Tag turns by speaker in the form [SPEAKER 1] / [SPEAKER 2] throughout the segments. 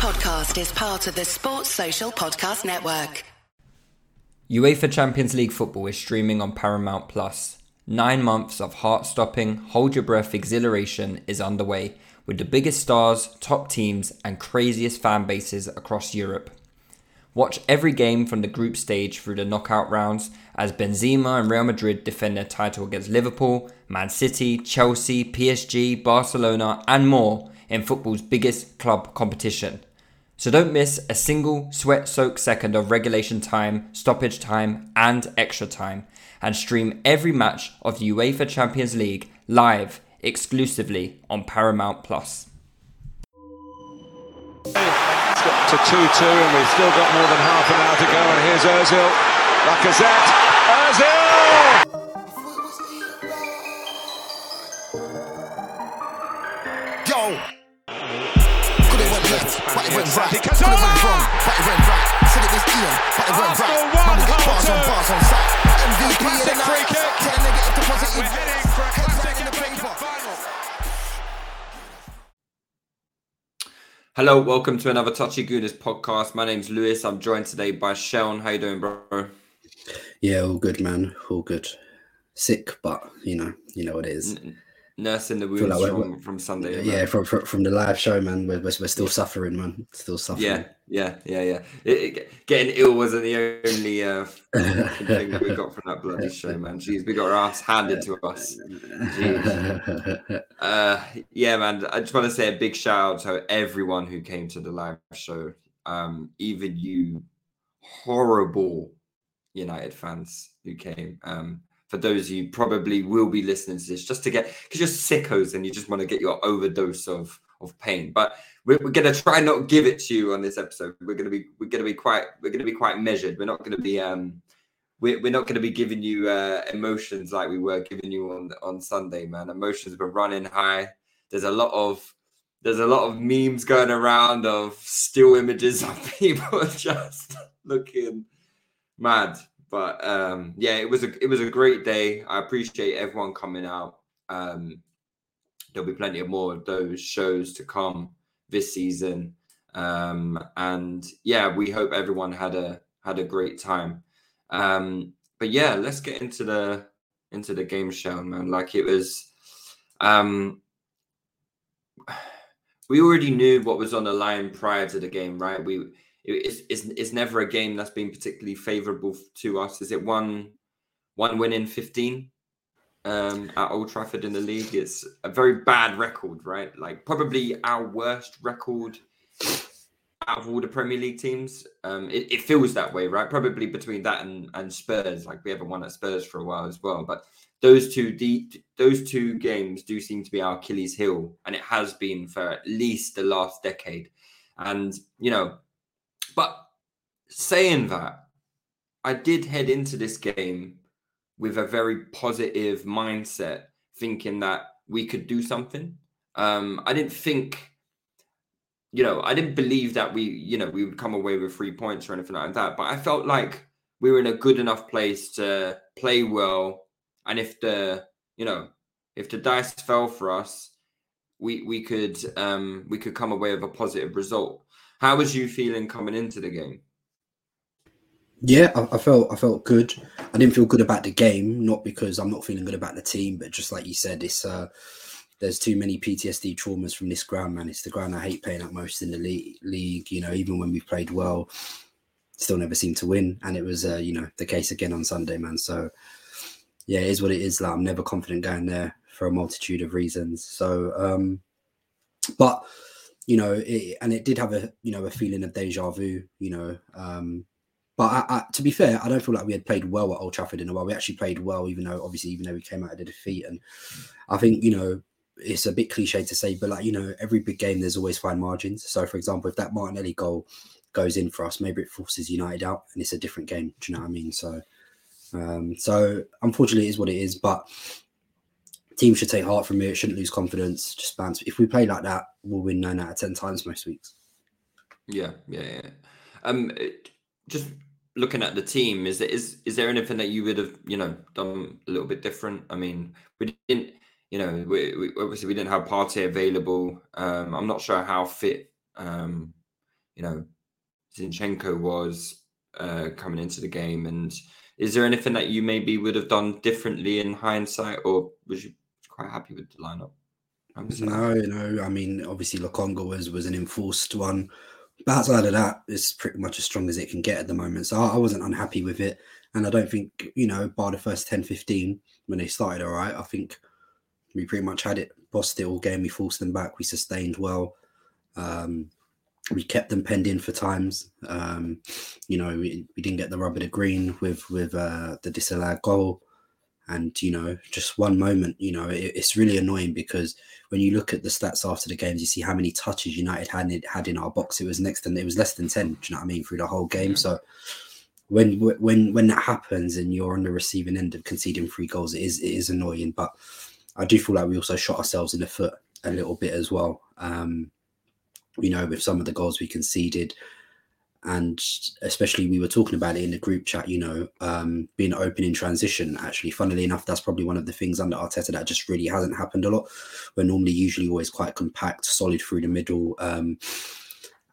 [SPEAKER 1] podcast is part of the Sports Social Podcast Network.
[SPEAKER 2] UEFA Champions League football is streaming on Paramount Plus. Nine months of heart stopping, hold your breath exhilaration is underway with the biggest stars, top teams, and craziest fan bases across Europe. Watch every game from the group stage through the knockout rounds as Benzema and Real Madrid defend their title against Liverpool, Man City, Chelsea, PSG, Barcelona, and more in football's biggest club competition. So don't miss a single sweat soaked second of regulation time, stoppage time, and extra time, and stream every match of the UEFA Champions League live exclusively on Paramount Plus.
[SPEAKER 3] It's got to 2 2, and we've still got more than half an hour to go. And here's Ozil. Lacazette.
[SPEAKER 4] Went right. Could it went wrong, but it went right. Said it was Ian, but it went right.
[SPEAKER 3] Arsenal
[SPEAKER 4] Man, we get
[SPEAKER 3] one,
[SPEAKER 4] bars on
[SPEAKER 3] Hull
[SPEAKER 4] bars on site. MVP in the night.
[SPEAKER 3] free kick.
[SPEAKER 4] Turn negative to positive.
[SPEAKER 3] We're heading for a
[SPEAKER 4] Heads
[SPEAKER 3] classic
[SPEAKER 4] back
[SPEAKER 3] in the
[SPEAKER 4] paper.
[SPEAKER 3] Final.
[SPEAKER 2] Hello, welcome to another Touchy Gooners podcast. My name's Lewis. I'm joined today by Seun. How you doing, bro?
[SPEAKER 5] Yeah, all good, man. All good. Sick, but you know, you know what it is.
[SPEAKER 2] N- nursing the wounds
[SPEAKER 5] like
[SPEAKER 2] from, from Sunday.
[SPEAKER 5] yeah, from, from from the live show, man. We're, we're, we're still suffering, man. Still suffering.
[SPEAKER 2] yeah, yeah, yeah, yeah. It, it- getting ill wasn't the only uh, thing that we got from that bloody show, man. Jeez, we got our ass handed to us. Uh, yeah, man. I just want to say a big shout out to everyone who came to the live show. Um, even you horrible United fans who came. Um, for those of you probably will be listening to this just to get because you're sickos and you just want to get your overdose of of pain. But we're, we're gonna try not give it to you on this episode. We're gonna be we're gonna be quite we're gonna be quite measured. We're not gonna be um we're, we're not going to be giving you uh, emotions like we were giving you on on Sunday, man. Emotions were running high. There's a lot of there's a lot of memes going around of still images of people just looking mad. But um, yeah, it was a it was a great day. I appreciate everyone coming out. Um, there'll be plenty of more of those shows to come this season. Um, and yeah, we hope everyone had a had a great time. Um, but yeah, let's get into the into the game show, man. Like it was um we already knew what was on the line prior to the game, right? We it's, it's, never a game that's been particularly favorable to us. Is it one one win in 15 um at Old Trafford in the league? It's a very bad record, right? Like probably our worst record out of all the Premier League teams. Um, it, it feels that way, right? Probably between that and, and Spurs. Like we haven't won at Spurs for a while as well. But those two deep, those two games do seem to be our Achilles heel, and it has been for at least the last decade. And you know, but saying that, I did head into this game with a very positive mindset, thinking that we could do something. Um, I didn't think you know, I didn't believe that we, you know, we would come away with three points or anything like that. But I felt like we were in a good enough place to play well. And if the, you know, if the dice fell for us, we we could um we could come away with a positive result. How was you feeling coming into the game?
[SPEAKER 5] Yeah, I, I felt I felt good. I didn't feel good about the game, not because I'm not feeling good about the team, but just like you said, it's uh there's too many PTSD traumas from this ground, man. It's the ground I hate playing at most in the league. League, you know, even when we've played well, still never seemed to win, and it was uh, you know the case again on Sunday, man. So yeah, it is what it is. Like I'm never confident going there for a multitude of reasons. So, um but you know, it, and it did have a you know a feeling of deja vu, you know. Um, but I, I, to be fair, I don't feel like we had played well at Old Trafford in a while. We actually played well, even though obviously, even though we came out of the defeat. And I think you know it's a bit cliche to say, but like you know, every big game there's always fine margins. So, for example, if that Martinelli goal goes in for us, maybe it forces United out, and it's a different game. Do you know what I mean? So, um, so unfortunately, it is what it is. But team should take heart from me, it. Shouldn't lose confidence. Just bounce. If we play like that, we'll win nine out of ten times most weeks.
[SPEAKER 2] Yeah, yeah, yeah. Um, just looking at the team, is there is is there anything that you would have you know done a little bit different? I mean, we didn't, you know, we, we obviously we didn't have Partey available. Um, I'm not sure how fit um you know Zinchenko was uh, coming into the game. And is there anything that you maybe would have done differently in hindsight, or was you quite happy with the lineup?
[SPEAKER 5] No, no. I mean, obviously, Lokonga was was an enforced one. But outside of that, it's pretty much as strong as it can get at the moment. So I, I wasn't unhappy with it. And I don't think, you know, by the first 10, 15, when they started all right, I think we pretty much had it, bossed it all game. We forced them back. We sustained well. Um, we kept them penned in for times. Um, you know, we, we didn't get the rubber to green with with uh, the disallowed goal, and you know, just one moment. You know, it, it's really annoying because when you look at the stats after the games, you see how many touches United had had in our box. It was next and it was less than ten. Do you know what I mean? Through the whole game, so. When when when that happens and you're on the receiving end of conceding three goals, it is it is annoying. But I do feel like we also shot ourselves in the foot a little bit as well. Um, you know, with some of the goals we conceded. And especially, we were talking about it in the group chat, you know, um, being open in transition. Actually, funnily enough, that's probably one of the things under Arteta that just really hasn't happened a lot. We're normally usually always quite compact, solid through the middle. Um,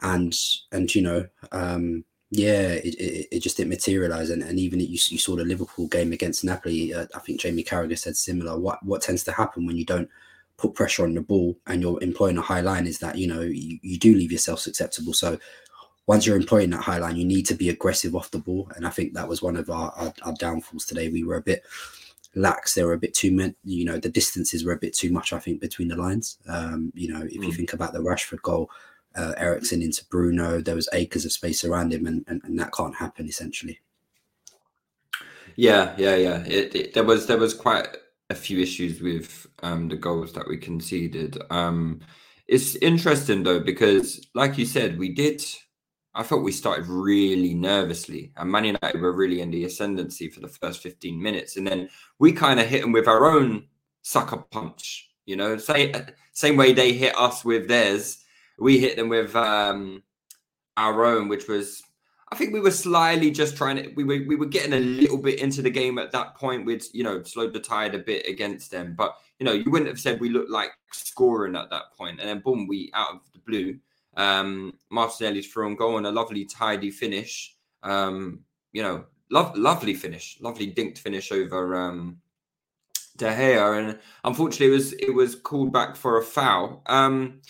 [SPEAKER 5] and, and you know, um, yeah, it, it, it, just didn't materialize. And, and even you, you saw the Liverpool game against Napoli. Uh, I think Jamie Carragher said similar. What what tends to happen when you don't put pressure on the ball and you're employing a high line is that you know you, you do leave yourself susceptible so once you're employing that high line you need to be aggressive off the ball and i think that was one of our, our, our downfalls today we were a bit lax they were a bit too meant you know the distances were a bit too much i think between the lines um you know if mm. you think about the rashford goal uh, Eriksen into Bruno, there was acres of space around him, and, and, and that can't happen essentially.
[SPEAKER 2] Yeah, yeah, yeah. It, it, there was there was quite a few issues with um, the goals that we conceded. Um, it's interesting though because, like you said, we did. I thought we started really nervously, and Man United were really in the ascendancy for the first fifteen minutes, and then we kind of hit them with our own sucker punch. You know, say same way they hit us with theirs, we hit them with um, our own, which was I think we were slyly just trying to we were we were getting a little bit into the game at that point with you know slowed the tide a bit against them. But you know, you wouldn't have said we looked like scoring at that point. And then boom, we out of the blue. Um Martinelli's thrown goal and a lovely tidy finish. Um, you know, love lovely finish, lovely dinked finish over um De Gea. And unfortunately it was it was called back for a foul. Um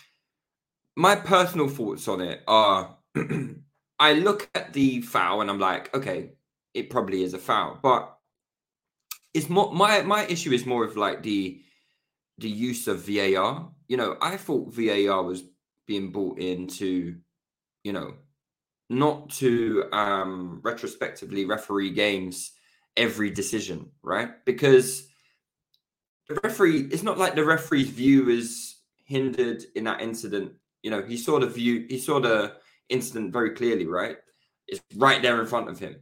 [SPEAKER 2] my personal thoughts on it are I look at the foul and I'm like, okay, it probably is a foul, but it's more my my issue is more of like the the use of VAR. You know, I thought VAR was being brought in to, you know, not to um retrospectively referee games every decision, right? Because the referee it's not like the referee's view is hindered in that incident. You know, he saw the view, he saw the incident very clearly, right? It's right there in front of him.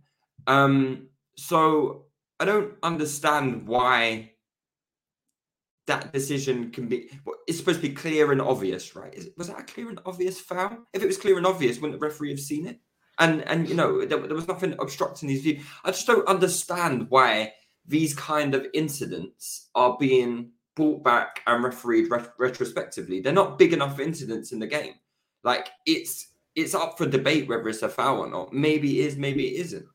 [SPEAKER 2] Um, so I don't understand why that decision can be. It's supposed to be clear and obvious, right? Is, was that a clear and obvious foul? If it was clear and obvious, wouldn't the referee have seen it? And and you know there, there was nothing obstructing his view. I just don't understand why these kind of incidents are being brought back and refereed ret- retrospectively. They're not big enough incidents in the game. Like it's it's up for debate whether it's a foul or not. Maybe it is, maybe it isn't.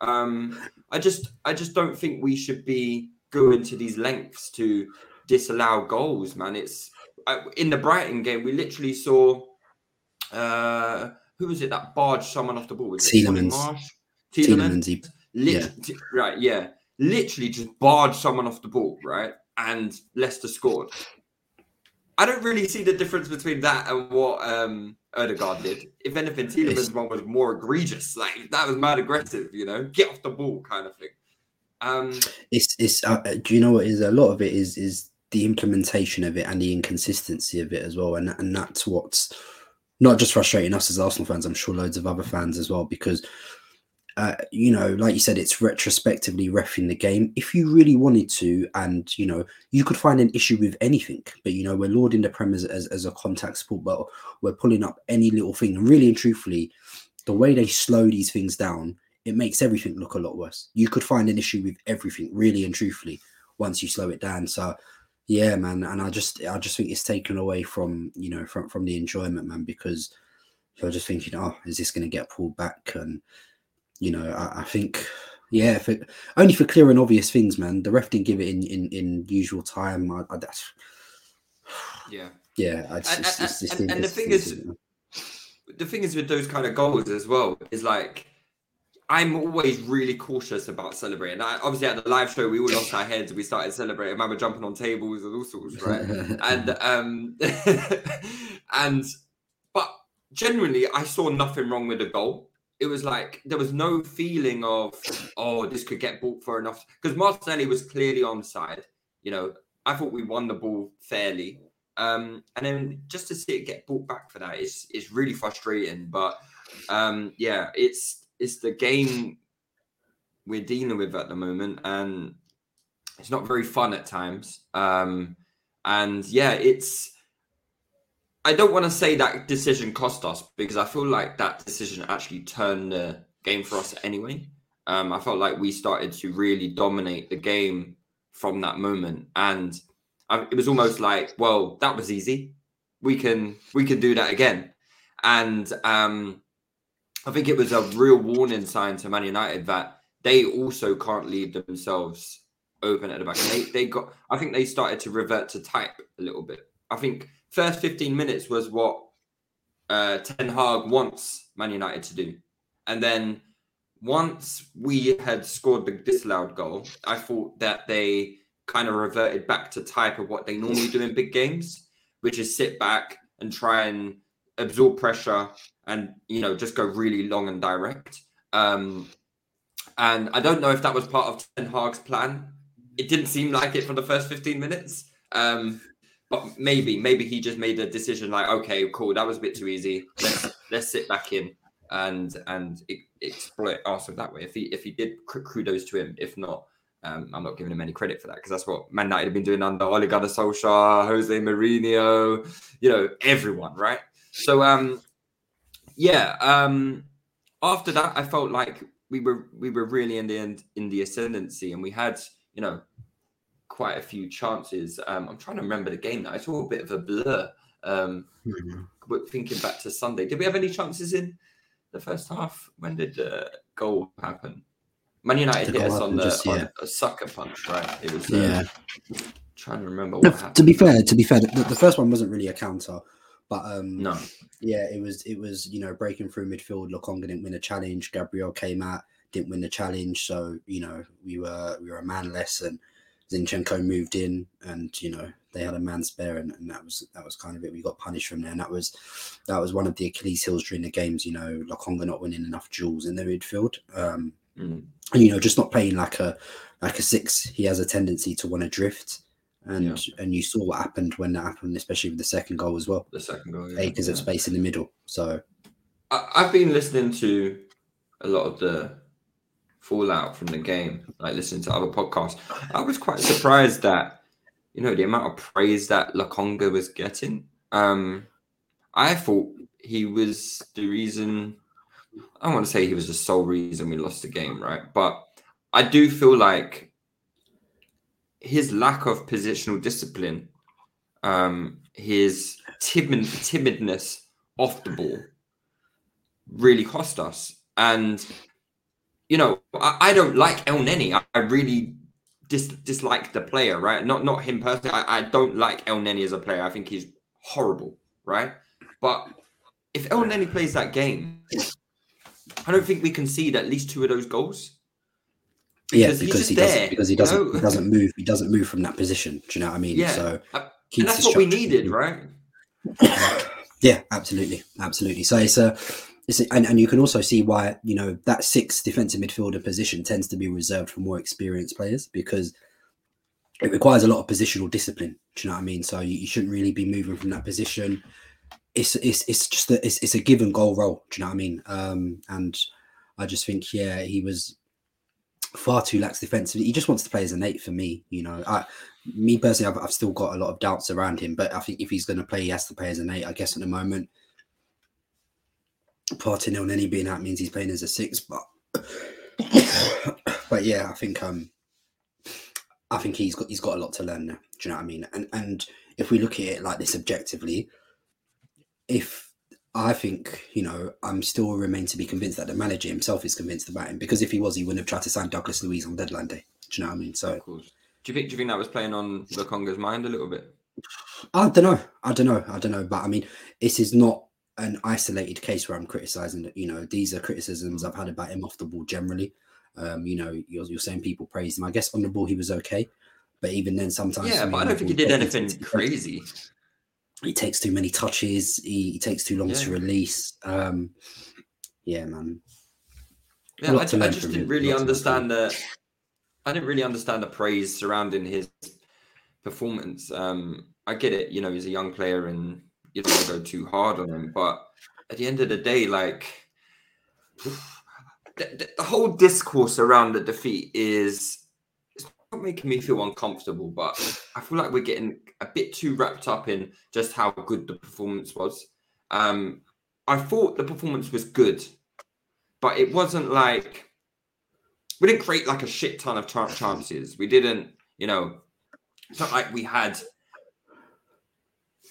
[SPEAKER 2] Um, I just I just don't think we should be going to these lengths to disallow goals, man. It's in the Brighton game we literally saw uh who was it that barged someone off the ball? Was
[SPEAKER 5] Tielemans. Marsh?
[SPEAKER 2] Tielemans. Yeah. right, yeah. Literally just barged someone off the ball, right? And Leicester scored. I don't really see the difference between that and what um Odegaard did. If anything, Tielemans' one was more egregious. Like that was mad aggressive, you know, get off the ball kind of thing. Um,
[SPEAKER 5] it's it's. Uh, uh, do you know what is a lot of it is is the implementation of it and the inconsistency of it as well, and and that's what's not just frustrating us as Arsenal fans. I'm sure loads of other fans as well because uh, you know, like you said, it's retrospectively refing the game. If you really wanted to, and you know, you could find an issue with anything, but you know, we're lauding the Prem as, as, as a contact sport, but we're pulling up any little thing. And really and truthfully, the way they slow these things down, it makes everything look a lot worse. You could find an issue with everything, really and truthfully, once you slow it down. So, yeah, man, and I just, I just think it's taken away from, you know, from from the enjoyment, man, because you're just thinking, oh, is this going to get pulled back? And you know, I, I think, yeah, for, only for clear and obvious things, man. The ref didn't give it in in, in usual time. I, I, that's,
[SPEAKER 2] Yeah.
[SPEAKER 5] yeah, I just,
[SPEAKER 2] And-
[SPEAKER 5] it's- it's- it's
[SPEAKER 2] and- and the thing is- the thing is with those kind of goals as well is like I'm always really cautious about celebrating. I, obviously, at the live show, we all lost our heads. We started celebrating. I remember jumping on tables and all sorts, right? and um, and but generally, I saw nothing wrong with the goal. It was like there was no feeling of oh, this could get bought for enough because Martinelli was clearly on side. You know, I thought we won the ball fairly. Um, and then just to see it get bought back for that is is really frustrating. But um, yeah, it's it's the game we're dealing with at the moment, and it's not very fun at times. Um, and yeah, it's. I don't want to say that decision cost us because I feel like that decision actually turned the game for us anyway. Um, I felt like we started to really dominate the game from that moment, and I, it was almost like, well, that was easy. We can we can do that again, and um, I think it was a real warning sign to Man United that they also can't leave themselves open at the back. They they got. I think they started to revert to type a little bit. I think first fifteen minutes was what uh, Ten Hag wants Man United to do, and then once we had scored the disallowed goal, I thought that they kind of reverted back to type of what they normally do in big games, which is sit back and try and absorb pressure and you know just go really long and direct. Um, and I don't know if that was part of Ten Hag's plan. It didn't seem like it for the first 15 minutes. Um, but maybe, maybe he just made a decision like, okay, cool, that was a bit too easy. Let's let's sit back in and and exploit Arsenal that way. If he if he did, kudos to him. If not, um, I'm not giving him any credit for that because that's what Man United have been doing under Ole Gunnar Solskjaer, Jose Mourinho, you know, everyone, right? So, um, yeah. Um, after that, I felt like we were we were really in the end in the ascendancy, and we had you know quite a few chances. Um, I'm trying to remember the game now. It's all a bit of a blur. Um, but thinking back to Sunday, did we have any chances in the first half? When did the goal happen? Man United hit us on the
[SPEAKER 5] just-
[SPEAKER 2] on a sucker punch, right? It was uh,
[SPEAKER 5] Yeah.
[SPEAKER 2] trying to remember
[SPEAKER 5] No,
[SPEAKER 2] what happened.
[SPEAKER 5] to be fair, to be fair, the, the first one wasn't really a counter, but um,
[SPEAKER 2] no,
[SPEAKER 5] yeah, it was. It was you know breaking through midfield. Lokonga didn't win a challenge. Gabriel came out, didn't win the challenge. So you know we were we were a man less, and Zinchenko moved in, and you know they had a man spare, and, and that was that was kind of it. We got punished from there, and that was that was one of the Achilles heels during the games. You know, Lokonga not winning enough duels in the midfield. Um,
[SPEAKER 2] Mm.
[SPEAKER 5] and you know just not playing like a like a six he has a tendency to want to drift and and you saw what happened when that happened especially with the second goal as well
[SPEAKER 2] the second goal. yeah,
[SPEAKER 5] acres of space in the middle so
[SPEAKER 2] I, I've been listening to a lot of the fallout from the game, like listening to other podcasts. I was quite surprised that you know the amount of praise that Lokonga was getting. Um, I thought he was the reason. I don't want to say he was the sole reason we lost the game, right? But I do feel like his lack of positional discipline, um, his timid timidness off the ball, really cost us. And you know, I, I don't like Elneny. I, I really dis, dislike the player, right? Not not him personally. I, I don't like Elneny as a player. I think he's horrible, right? But if Elneny plays that game, I don't think we can concede at least two of those goals.
[SPEAKER 5] Yeah
[SPEAKER 2] Because he's
[SPEAKER 5] because
[SPEAKER 2] just
[SPEAKER 5] he doesn't
[SPEAKER 2] there,
[SPEAKER 5] because he doesn't
[SPEAKER 2] know?
[SPEAKER 5] he doesn't move he doesn't move from that position do you know what i mean
[SPEAKER 2] Yeah,
[SPEAKER 5] so
[SPEAKER 2] Uh, and that's what we needed, right?
[SPEAKER 5] Yeah, absolutely, absolutely. So it's a, it's a, and, and you can also see why you know that sixth defensive midfielder position tends to be reserved for more experienced players because it requires a lot of positional discipline. Do you know what I mean? So you, you shouldn't really be moving from that position. It's it's it's just a, it's it's a give and goal role. Do you know what I mean? Um, and I just think yeah, he was far too lax defensively. He just wants to play as an eight for me. You know, I me personally, I've, I've still got a lot of doubts around him, but I think if he's going to play, he has to play as an eight. I guess at the moment, Partey and Elneny being out means he's playing as a six, but but yeah, I think um, I think he's got he's got a lot to learn now. Do you know what I mean? And and if we look at it like this objectively, if I think, you know, I'm still remain to be convinced that the manager himself is convinced about him because if he was, he wouldn't have tried to sign Douglas Luiz on deadline day. Do you know what I mean? So,
[SPEAKER 2] Of course. Do you think? Do you think that was playing on the Lokonga's mind a little bit?
[SPEAKER 5] I don't know. I don't know. I don't know. But I mean, this is not an isolated case where I'm criticizing. You know, these are criticisms I've had about him off the ball generally. Um, you know, you're, you're saying people praised him. I guess on the ball he was okay, but even then, sometimes
[SPEAKER 2] Yeah,
[SPEAKER 5] I
[SPEAKER 2] but I don't think he- did anything crazy.
[SPEAKER 5] He takes too many touches. He, he takes too long to release. Um, yeah, man.
[SPEAKER 2] Yeah, I, I just didn't really
[SPEAKER 5] lot to learn
[SPEAKER 2] understand the. I didn't really understand the praise surrounding his performance. Um, I get it, you know, he's a young player and you don't want to go too hard on him, but at the end of the day, like the, the, whole discourse around the defeat is not making me feel uncomfortable, but I feel like we're getting a bit too wrapped up in just how good the performance was. Um, I thought the performance was good, but it wasn't like we didn't create like a shit ton of chan- chances. We didn't, you know, it's not like we had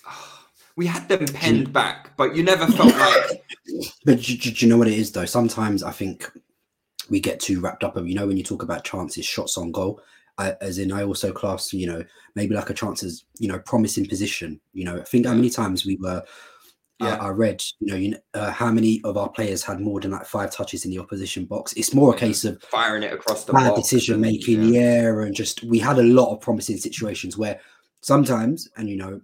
[SPEAKER 2] we had them penned back, but you never felt like
[SPEAKER 5] But do, do- do you know what it is though? Sometimes I think we get too wrapped up. of You know, when you talk about chances, shots on goal, I, as in I also class, you know, maybe like a chance as you know, promising position. You know, I think how many times we were.
[SPEAKER 2] Yeah.
[SPEAKER 5] I, I read, you know, you know uh, how many of our players had more than like five touches in the opposition box. It's more a case of
[SPEAKER 2] firing it across the
[SPEAKER 5] bad decision making,
[SPEAKER 2] yeah.
[SPEAKER 5] yeah. and just we had a lot of promising situations where sometimes, and you know,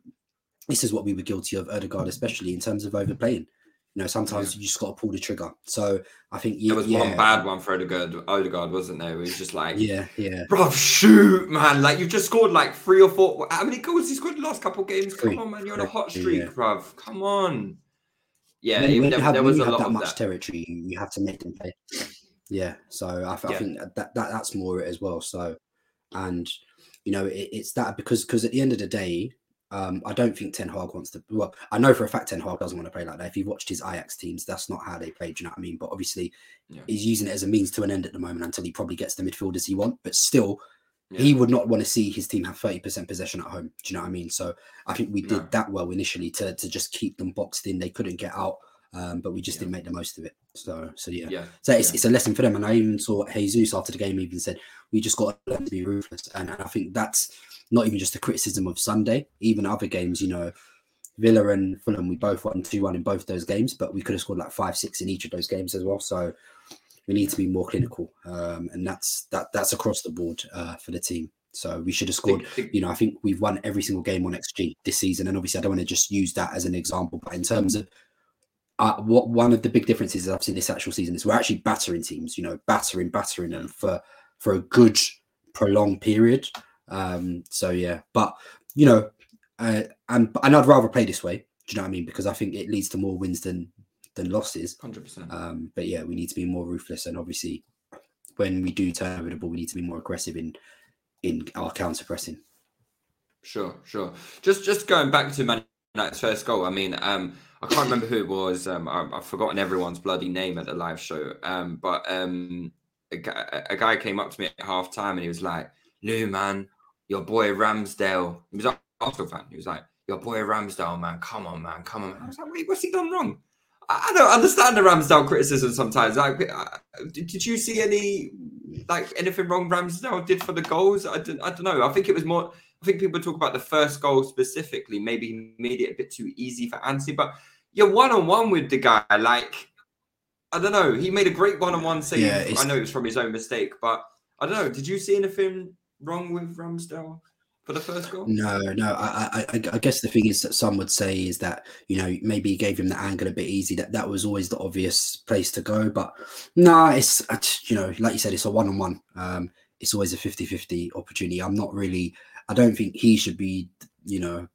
[SPEAKER 5] this is what we were guilty of, Odegaard, especially in terms of overplaying. You know, sometimes you just got to pull the trigger. So I think yeah,
[SPEAKER 2] There was
[SPEAKER 5] yeah,
[SPEAKER 2] one bad one for Odegaard, Odegaard wasn't there? It was just like,
[SPEAKER 5] Yeah, yeah.
[SPEAKER 2] bro, shoot, man! Like you've just scored like three or four. How many goals he scored the last couple games?
[SPEAKER 5] Three.
[SPEAKER 2] Come on, man! You're on a hot
[SPEAKER 5] yeah.
[SPEAKER 2] streak, bruv. Come on. Yeah,
[SPEAKER 5] when, when
[SPEAKER 2] there,
[SPEAKER 5] have,
[SPEAKER 2] there was
[SPEAKER 5] you
[SPEAKER 2] a
[SPEAKER 5] have
[SPEAKER 2] lot
[SPEAKER 5] that
[SPEAKER 2] of
[SPEAKER 5] much
[SPEAKER 2] that.
[SPEAKER 5] territory, you, have to make them play. Yeah, so I, I think that, that that's more it as well. So, and you know, it, it's that because because at the end of the day, um, I don't think Ten Hag wants to. Well, I know for a fact Ten Hag doesn't want to play like that. If you've watched his Ajax teams, that's not how they play. Do you know what I mean? But obviously,
[SPEAKER 2] Yeah.
[SPEAKER 5] he's using it as a means to an end at the moment until he probably gets the midfielders he want. But still,
[SPEAKER 2] Yeah.
[SPEAKER 5] he would not want to see his team have thirty percent possession at home. Do you know what I mean? So I think we did
[SPEAKER 2] No.
[SPEAKER 5] that well initially to to just keep them boxed in. They couldn't get out, um, but we just
[SPEAKER 2] Yeah.
[SPEAKER 5] didn't make the most of it. So so yeah.
[SPEAKER 2] Yeah,
[SPEAKER 5] So it's,
[SPEAKER 2] yeah.
[SPEAKER 5] it's a lesson for them. And I even saw Jesus after the game even said, we just got to learn to be ruthless. And, and I think that's not even just a criticism of Sunday, even other games, you know, Villa and Fulham, we both won 2 1 in both those games, but we could have scored like 5 6 in each of those games as well. So we need to be more clinical. Um, and that's that that's across the board uh, for the team. So we should have scored. You know, I think we've won every single game on XG this season. And obviously, I don't want to just use that as an example, but in terms of uh, what one of the big differences I've seen this actual season is we're actually battering teams, you know, battering, battering them for for a good prolonged period. Um, so yeah, but you know, uh, and and I'd rather play this way. Do you know what I mean? Because I think it leads to more wins than than losses.
[SPEAKER 2] 100%.
[SPEAKER 5] Um, but yeah, we need to be more ruthless, and obviously, when we do turn over the ball, we need to be more aggressive in in our counter pressing.
[SPEAKER 2] Sure, sure. Just just going back to Man United's first goal. I mean, um, I can't remember who it was. Um, I, I've forgotten everyone's bloody name at the live show. Um, but um, a, guy, a guy came up to me at half time and he was like, "Lou, man, your boy Ramsdale." He was an Arsenal fan. He was like, "Your boy Ramsdale, man, come on, man, come on." I was like, "Wait, what's he done wrong?" I I don't understand the Ramsdale criticism sometimes. Like, uh, did, you see any like anything wrong Ramsdale did for the goals? I don't, I don't know. I think it was more. I think people talk about the first goal specifically. Maybe he made it a bit too easy for Antony, but you're one on one with the guy. Like, I don't know. He made a great one on one save.
[SPEAKER 5] Yeah,
[SPEAKER 2] I know it was from his own mistake, but I don't know. Did you see anything wrong with Ramsdale for the first goal?
[SPEAKER 5] No, no. I, I, I I guess the thing is that some would say is that you know maybe he gave him the angle a bit easy. That that was always the obvious place to go. But no, it's you know, like you said, it's a one on one. Um, it's always a 50-50 opportunity. I'm not really. I don't think he should be. You know,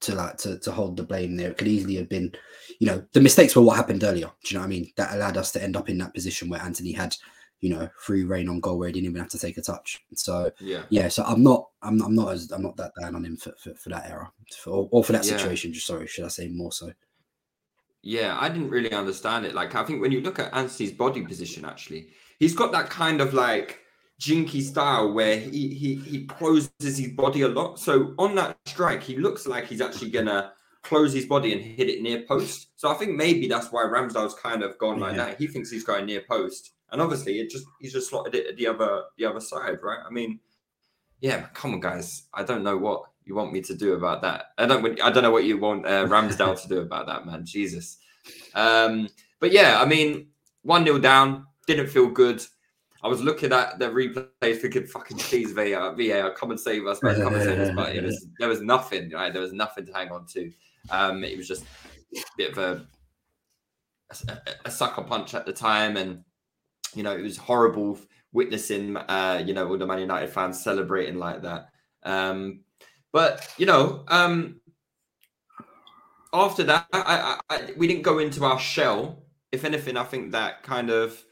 [SPEAKER 5] to like to, to hold the blame there. It could easily have been. You know, the mistakes were what happened earlier. Do you know what I mean? That allowed us to end up in that position where Antony had. You know, free reign on goal where he didn't even have to take a touch. So
[SPEAKER 2] Yeah.
[SPEAKER 5] yeah, so I'm not, I'm, not, I'm not as, I'm not that down on him for, for, for that error for, or, or for that situation. Just sorry, should I say more so?
[SPEAKER 2] Yeah, I didn't really understand it. Like, I think when you look at Antony's body position, actually, he's got that kind of like jinky style where he he he closes his body a lot. So on that strike, he looks like he's actually gonna close his body and hit it near post. So I think maybe that's why Ramsdale's kind of gone like
[SPEAKER 5] Yeah.
[SPEAKER 2] that. He thinks he's going near post, and obviously it just he's just slotted it at the other the other side, right? I mean, yeah, come on, guys. I don't know what you want me to do about that. I don't. I don't know what you want uh, Ramsdale to do about that, man. Jesus. Um, but yeah, I mean, one 0 down. Didn't feel good. I was looking at the replay, thinking, "Fucking please, VAR, VAR, come and save us, man, come and save us." But it was there was nothing, right? There was nothing to hang on to. Um, it was just a bit of a, a, a sucker punch at the time, and you know it was horrible witnessing, uh, you know, all the Man United fans celebrating like that. Um, but you know, um, after that, I, I, I, we didn't go into our shell. If anything, I think that kind of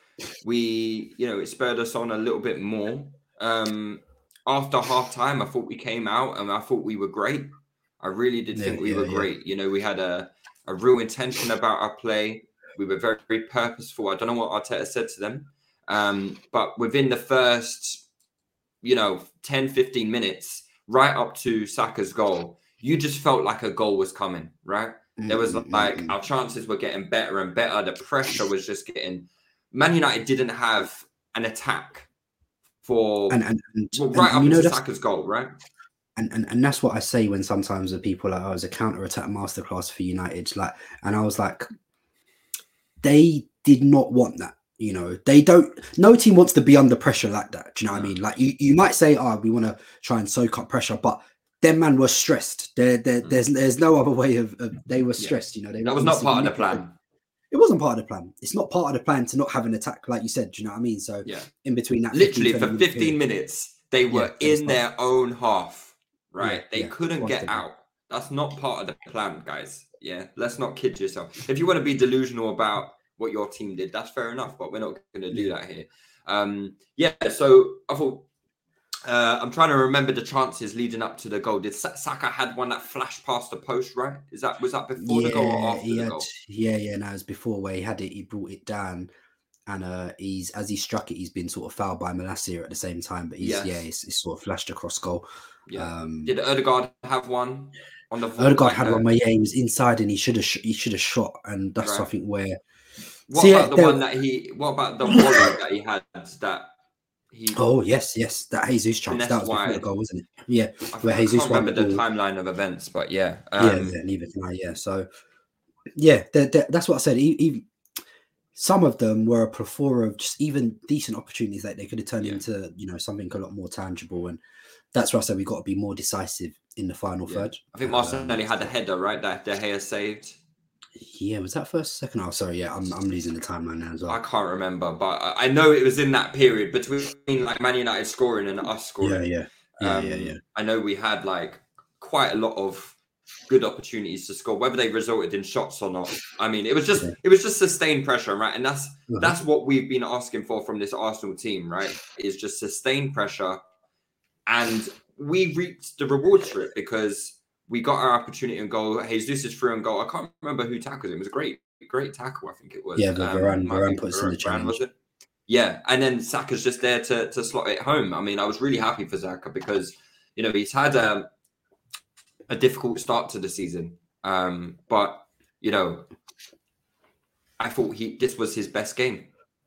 [SPEAKER 2] we, you know, it spurred us on a little bit more. Um, after half time, I thought we came out and I thought we were great. I really did think we
[SPEAKER 5] yeah,
[SPEAKER 2] were
[SPEAKER 5] yeah.
[SPEAKER 2] great. You know, we had a, a real intention about our play. We were very, very purposeful. I don't know what Arteta said to them. Um, but within the first, you know, 10, 15 minutes, right up to Saka's goal, you just felt like a goal was coming, right? There was
[SPEAKER 5] Mm, mm,
[SPEAKER 2] like
[SPEAKER 5] mm,
[SPEAKER 2] our chances were getting better and better. The pressure was just getting. Man United didn't have an attack for
[SPEAKER 5] and and, and,
[SPEAKER 2] well, right
[SPEAKER 5] and
[SPEAKER 2] up
[SPEAKER 5] you know
[SPEAKER 2] to Saka's goal, right?
[SPEAKER 5] and, and and that's what I say when sometimes the people like, oh, it was a counter attack masterclass for United. Like, and I was like, they did not want that. You know, they don't. No team wants to be under pressure like that. Do you know what I mean? Like, you, you might say, oh, we want to try and soak up pressure, but them man were stressed. There, there,
[SPEAKER 2] Mm.
[SPEAKER 5] there's, there's no other way of. of they were
[SPEAKER 2] Yeah.
[SPEAKER 5] stressed. You know, they
[SPEAKER 2] That was not part of the plan.
[SPEAKER 5] It wasn't part of the plan. It's not part of the plan to not have an attack, like you said. Do you know what I mean? So
[SPEAKER 2] Yeah.
[SPEAKER 5] in between that,
[SPEAKER 2] Literally
[SPEAKER 5] 20
[SPEAKER 2] for 15
[SPEAKER 5] period-
[SPEAKER 2] minutes, they were
[SPEAKER 5] Yeah,
[SPEAKER 2] in their own half, right?
[SPEAKER 5] Yeah,
[SPEAKER 2] they
[SPEAKER 5] yeah,
[SPEAKER 2] couldn't get out. That's not part of the plan, guys. Yeah, let's not kid yourself. If you want to be delusional about what your team did, that's fair enough, but we're not going to do that here. Um, yeah, so I thought uh, I'm trying to remember the chances leading up to the goal. Did Sa- Saka had one that flashed past the post, right? Is that was that before the goal or after
[SPEAKER 5] he
[SPEAKER 2] the
[SPEAKER 5] had,
[SPEAKER 2] goal?
[SPEAKER 5] yeah, yeah. No, it was before where he had it. He brought it down, and uh, he's as he struck it, he's been sort of fouled by Malacia at the same time. But he's
[SPEAKER 2] Yes.
[SPEAKER 5] yeah, he's sort of flashed across goal.
[SPEAKER 2] Yeah.
[SPEAKER 5] Um,
[SPEAKER 2] Did Odegaard have one on the?
[SPEAKER 5] Odegaard had one where yeah, he was inside and he should have sh- he should have shot, and that's I think where.
[SPEAKER 2] What
[SPEAKER 5] See, yeah,
[SPEAKER 2] about the
[SPEAKER 5] there-
[SPEAKER 2] one that he? What about the volley that he had? That he.
[SPEAKER 5] Oh yes, yes, that Jesus chance that was before the goal, wasn't it? Yeah,
[SPEAKER 2] I,
[SPEAKER 5] where
[SPEAKER 2] I
[SPEAKER 5] Jesus
[SPEAKER 2] can't remember
[SPEAKER 5] the
[SPEAKER 2] the timeline of events, but yeah.
[SPEAKER 5] yeah,
[SPEAKER 2] Um,
[SPEAKER 5] yeah, neither can I. Yeah, so yeah, they're- they're- that's what I said. E- Even some of them were a plethora of just even decent opportunities that they could have turned
[SPEAKER 2] Yeah.
[SPEAKER 5] into, you know, something a lot more tangible. And that's why I said we've got to be more decisive in the final
[SPEAKER 2] Yeah.
[SPEAKER 5] third.
[SPEAKER 2] I think
[SPEAKER 5] Um,
[SPEAKER 2] had a header, right? That De Gea saved.
[SPEAKER 5] Yeah, was that first, second? Oh, sorry. Yeah, I'm, I'm losing the timeline now as well.
[SPEAKER 2] I can't remember, but I I know it was in that period between like Man United scoring and us scoring.
[SPEAKER 5] yeah, yeah, yeah,
[SPEAKER 2] Um,
[SPEAKER 5] yeah, yeah.
[SPEAKER 2] I know we had like quite a lot of good opportunities to score, whether they resulted in shots or not. I mean, it was just
[SPEAKER 5] Yeah.
[SPEAKER 2] it was just sustained pressure, right? And that's
[SPEAKER 5] Uh-huh.
[SPEAKER 2] that's what we've been asking for from this Arsenal team, right? Is just sustained pressure, and we reaped the rewards for it because we got our opportunity and goal. Jesus is through and goal. I can't remember who tackled him. It was a great, great tackle. I think it was.
[SPEAKER 5] Yeah, but Varane-
[SPEAKER 2] might
[SPEAKER 5] Varane puts in the
[SPEAKER 2] Varane,
[SPEAKER 5] challenge.
[SPEAKER 2] Yeah, and then Saka's just there to to slot it home. I mean, I was really happy for Saka because you know he's had um, a difficult start to the season, um, but you know, I thought he this was his best game.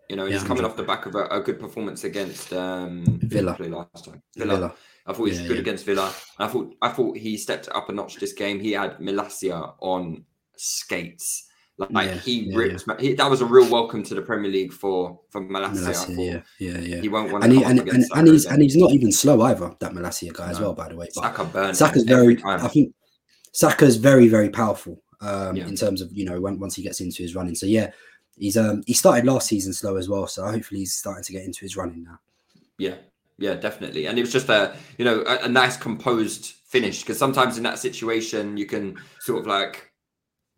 [SPEAKER 2] You know, he's
[SPEAKER 5] Yeah,
[SPEAKER 2] coming
[SPEAKER 5] 100.
[SPEAKER 2] off the back of a, a good performance against um,
[SPEAKER 5] Villa.
[SPEAKER 2] last time. Villa.
[SPEAKER 5] Villa.
[SPEAKER 2] I thought he was
[SPEAKER 5] Yeah,
[SPEAKER 2] good
[SPEAKER 5] yeah.
[SPEAKER 2] against Villa. I thought I thought he stepped up a notch this game. He had Malacia on skates. Like
[SPEAKER 5] Yeah,
[SPEAKER 2] he ripped. He, that was a real welcome to the Premier League for for Malacia. I
[SPEAKER 5] Malacia, yeah, yeah, yeah.
[SPEAKER 2] he won't want to
[SPEAKER 5] And, he,
[SPEAKER 2] come
[SPEAKER 5] and, and, and he's and he's not even slow either. That Malacia guy as well, by the way. But
[SPEAKER 2] Saka burned.
[SPEAKER 5] Saka's very,
[SPEAKER 2] time.
[SPEAKER 5] I think Saka's very, very powerful um, in terms of you know when, once he gets into his running. So yeah, he's um he started last season slow as well. So hopefully he's starting to get into his running now.
[SPEAKER 2] Yeah, yeah, definitely. And it was just a you know a, a nice composed finish because sometimes in that situation you can sort of like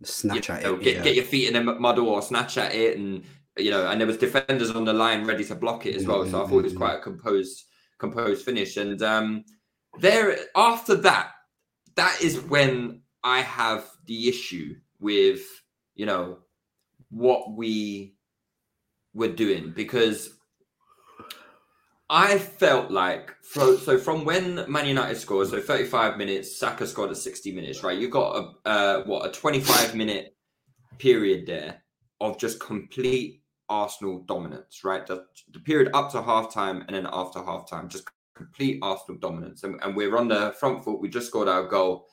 [SPEAKER 2] you
[SPEAKER 5] Snatch at it.
[SPEAKER 2] get,
[SPEAKER 5] yeah.
[SPEAKER 2] get your feet in the muddle or snatch at it and you know and there was defenders on the line ready to block it as well so i thought it was
[SPEAKER 5] Mm, mm,
[SPEAKER 2] quite a composed composed finish and um there after that that is when i have the issue with you know what we were doing because I felt like so, so from when Man United scored, so 35 minutes, Saka scored at 60 minutes, right? You got a uh, what a 25 minute period there of just complete Arsenal dominance, right? The, the period up to halftime and then after halftime, just complete Arsenal dominance. And, and we're on the front foot. We just scored our goal,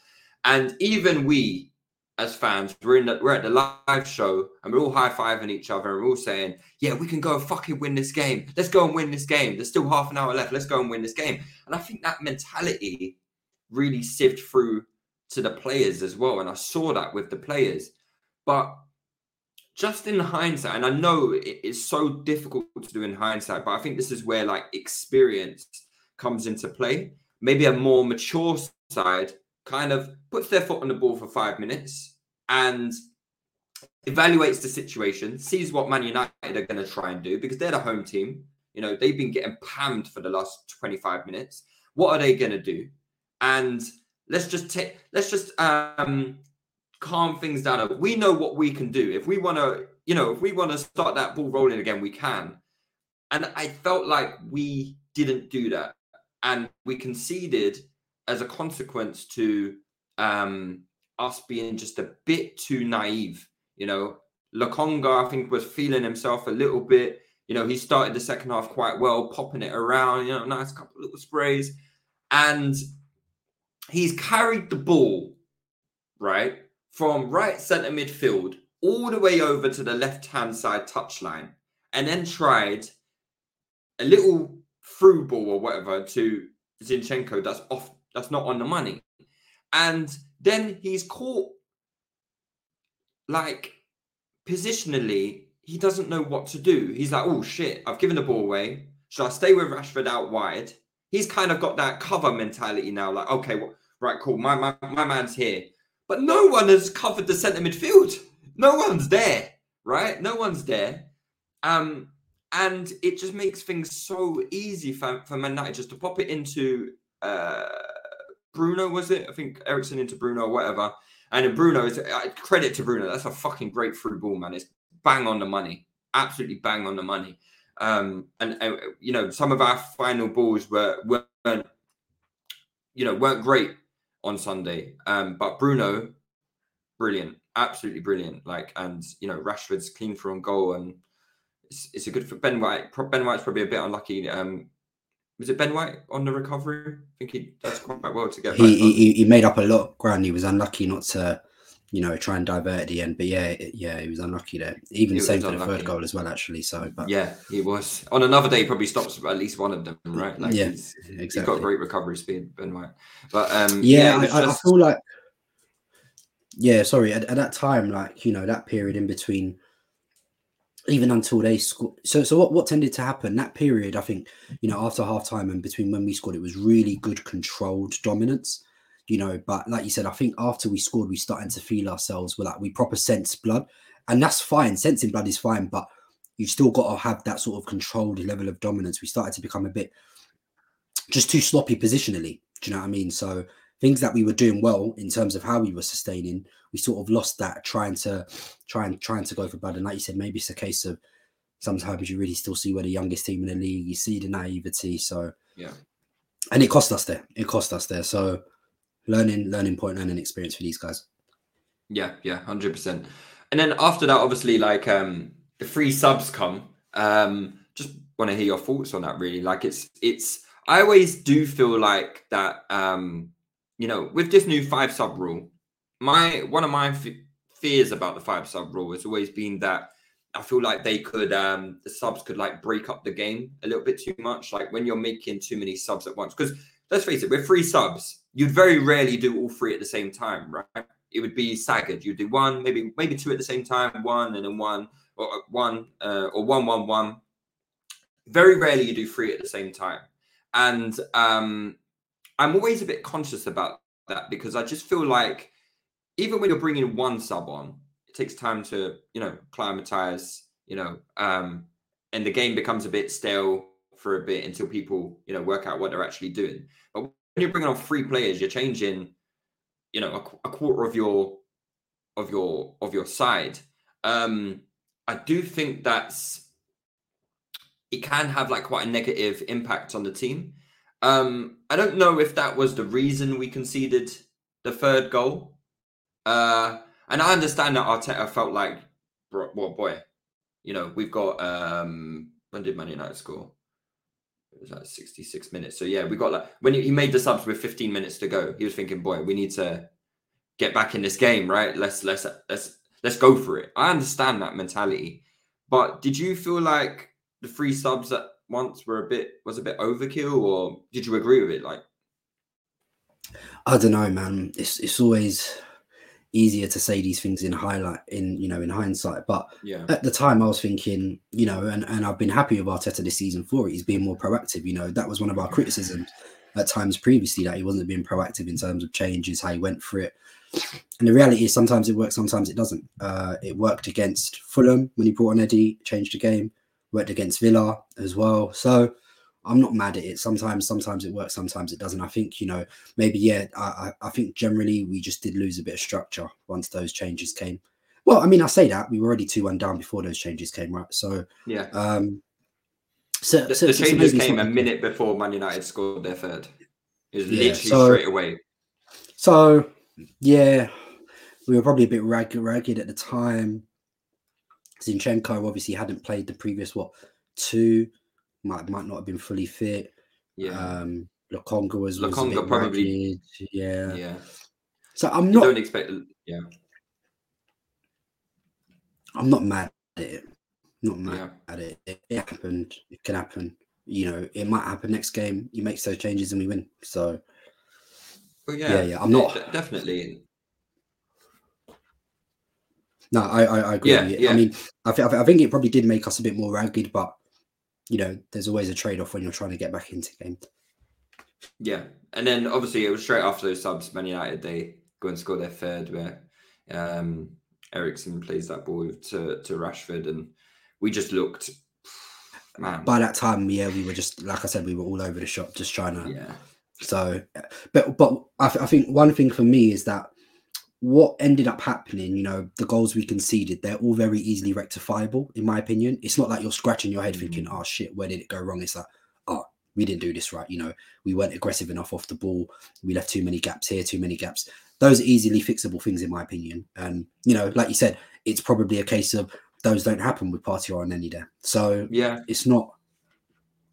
[SPEAKER 2] and even we as fans, we're in the, we're at the live show and we're all high fiving each other and we're all saying, "Yeah, we can go and fucking win this game. Let's go and win this game. There's still half an hour left. Let's go and win this game." And I think that mentality really sieved through to the players as well, and I saw that with the players. But just in hindsight, and I know it's so difficult to do in hindsight, but I think this is where like experience comes into play. Maybe a more mature side kind of puts their foot on the ball for five minutes and evaluates the situation, sees what Man United are going to try and do because they're the home team. You know, they've been getting pammed for the last 25 minutes. What are they going to do? And let's just take, let's just um, calm things down. We know what we can do. If we want to, you know, if we want to start that ball rolling again, we can. And I felt like we didn't do that. And we conceded as a consequence to um, us being just a bit too naive. You know, Lokonga, I think, was feeling himself a little bit. You know, he started the second half quite well, popping it around, you know, nice couple of little sprays. And he's carried the ball, right, from right centre midfield all the way over to the left hand side touchline, and then tried a little through ball or whatever to Zinchenko that's off that's not on the money. And then he's caught like positionally, he doesn't know what to do. He's like, oh shit, I've given the ball away. Should I stay with Rashford out wide? He's kind of got that cover mentality now, like, okay, well, right, cool, my, my, my man's here. But no one has covered the centre midfield. No one's there, right? No one's there. Um, and it just makes things so easy for, for Man United just to pop it into uh, Bruno, was it? I think Eriksen into Bruno or whatever. And Bruno is uh, credit to Bruno. That's a fucking great through ball, man. It's bang on the money, absolutely bang on the money. Um, and, and you know, some of our final balls were weren't, you know, weren't great on Sunday. Um, but Bruno, brilliant, absolutely brilliant. Like, and you know, Rashford's clean for on goal, and it's, it's a good for Ben White. Ben White's probably a bit unlucky. Um, was it Ben White on the recovery? I think he does quite well to get.
[SPEAKER 5] He, he, he made up a lot of ground. He was unlucky not to, you know, try and divert at the end. But yeah, yeah, he was unlucky there. Even he same for the third goal as well, actually. So, but
[SPEAKER 2] yeah, he was on another day. He probably stops at least one of them, right?
[SPEAKER 5] Like yeah, he's,
[SPEAKER 2] exactly. He's got great recovery speed, Ben White. But um,
[SPEAKER 5] yeah, yeah I, just... I, feel like, yeah, sorry. At, at that time, like you know, that period in between even until they scored. So, so what, what tended to happen that period? I think you know after half time and between when we scored, it was really good controlled dominance. You know, but like you said, I think after we scored, we started to feel ourselves. We're like we proper sense blood, and that's fine. Sensing blood is fine, but you've still got to have that sort of controlled level of dominance. We started to become a bit just too sloppy positionally. Do you know what I mean? So things that we were doing well in terms of how we were sustaining, we sort of lost that trying to try and trying to go for blood. And like you said, maybe it's a case of sometimes you really still see we're the youngest team in the league. You see the naivety. So
[SPEAKER 2] yeah.
[SPEAKER 5] And it cost us there. It cost us there. So learning, learning point, learning experience for these guys.
[SPEAKER 2] Yeah, yeah, hundred percent. And then after that, obviously, like um the free subs come. Um, just want to hear your thoughts on that. Really, like it's it's. I always do feel like that. Um, you know, with this new five sub rule, my one of my f- fears about the five sub rule has always been that I feel like they could um the subs could like break up the game a little bit too much. Like when you're making too many subs at once, because let's face it, with three subs, you'd very rarely do all three at the same time, right? It would be staggered. You'd do one, maybe maybe two at the same time, one and then one, or uh, one, uh, or one, one, one. Very rarely you do three at the same time, and um, I'm always a bit conscious about that because I just feel like even when you're bringing one sub on, it takes time to you know climatize, you know, um, and the game becomes a bit stale for a bit until people you know work out what they're actually doing. But when you're bringing on three players, you're changing, you know, a, a quarter of your of your of your side. Um, I do think that's it can have like quite a negative impact on the team. Um, I don't know if that was the reason we conceded the third goal. Uh, and I understand that Arteta felt like, well, boy, you know, we've got um, when did Man United score? It was like 66 minutes. So yeah, we got like when he made the subs with 15 minutes to go, he was thinking, boy, we need to get back in this game, right? Let's let's let's let's go for it. I understand that mentality, but did you feel like the three subs at once were a bit was a bit overkill, or did you agree with it? Like,
[SPEAKER 5] I don't know, man. It's it's always easier to say these things in highlight in you know in hindsight but
[SPEAKER 2] yeah.
[SPEAKER 5] at the time i was thinking you know and, and i've been happy with arteta this season for it. He's being more proactive you know. That was one of our criticisms at times previously that he wasn't being proactive in terms of changes how he went for it. And the reality is sometimes it works sometimes it doesn't. Uh it worked against fulham when he brought on eddie changed the game worked against villa as well so I'm not mad at it. Sometimes, sometimes it works, sometimes it doesn't. I think you know, maybe yeah. I, I think generally we just did lose a bit of structure once those changes came. Well, I mean, I say that we were already two one down before those changes came, right? So
[SPEAKER 2] yeah.
[SPEAKER 5] Um, so
[SPEAKER 2] the,
[SPEAKER 5] so,
[SPEAKER 2] the changes
[SPEAKER 5] maybe
[SPEAKER 2] came a minute before Man United scored their third. It was
[SPEAKER 5] Yeah,
[SPEAKER 2] literally
[SPEAKER 5] so-
[SPEAKER 2] straight away.
[SPEAKER 5] So yeah, we were probably a bit ragged, ragged at the time. Zinchenko obviously hadn't played the previous what two, might might not have been fully fit.
[SPEAKER 2] Yeah,
[SPEAKER 5] Um, Lokonga was, was a bit
[SPEAKER 2] probably-
[SPEAKER 5] ragged, Yeah.
[SPEAKER 2] yeah.
[SPEAKER 5] So I'm
[SPEAKER 2] You
[SPEAKER 5] not
[SPEAKER 2] don't expect. Yeah,
[SPEAKER 5] I'm not mad at it. Not mad
[SPEAKER 2] yeah,
[SPEAKER 5] at it. it. It happened. It can happen. You know, it might happen next game. You make those changes and we win. So
[SPEAKER 2] well,
[SPEAKER 5] yeah,
[SPEAKER 2] yeah,
[SPEAKER 5] yeah, I'm not-
[SPEAKER 2] de- definitely.
[SPEAKER 5] No, I I, I agree.
[SPEAKER 2] Yeah, yeah.
[SPEAKER 5] I mean, I, th- I think it probably did make us a bit more ragged, but you know, there's always a trade off when you're trying to get back into game.
[SPEAKER 2] Yeah, and then obviously it was straight after those subs. Man United they go and score their third, where um, Eriksen plays that ball to to Rashford, and we just looked, man.
[SPEAKER 5] By that time, yeah, we were just like I said, we were all over the shop, just trying to
[SPEAKER 2] yeah,
[SPEAKER 5] So, but but I, th- I think one thing for me is that what ended up happening, you know, the goals we conceded, they're all very easily rectifiable, in my opinion. It's not like you're scratching your head mm-hmm. thinking, "Oh shit, where did it go wrong?" It's like, "Oh, we didn't do this right." You know, we weren't aggressive enough off the ball. We left too many gaps here, too many gaps. Those are easily fixable things, in my opinion. And you know, like you said, it's probably a case of those don't happen with Partey or Elneny. So
[SPEAKER 2] yeah,
[SPEAKER 5] it's not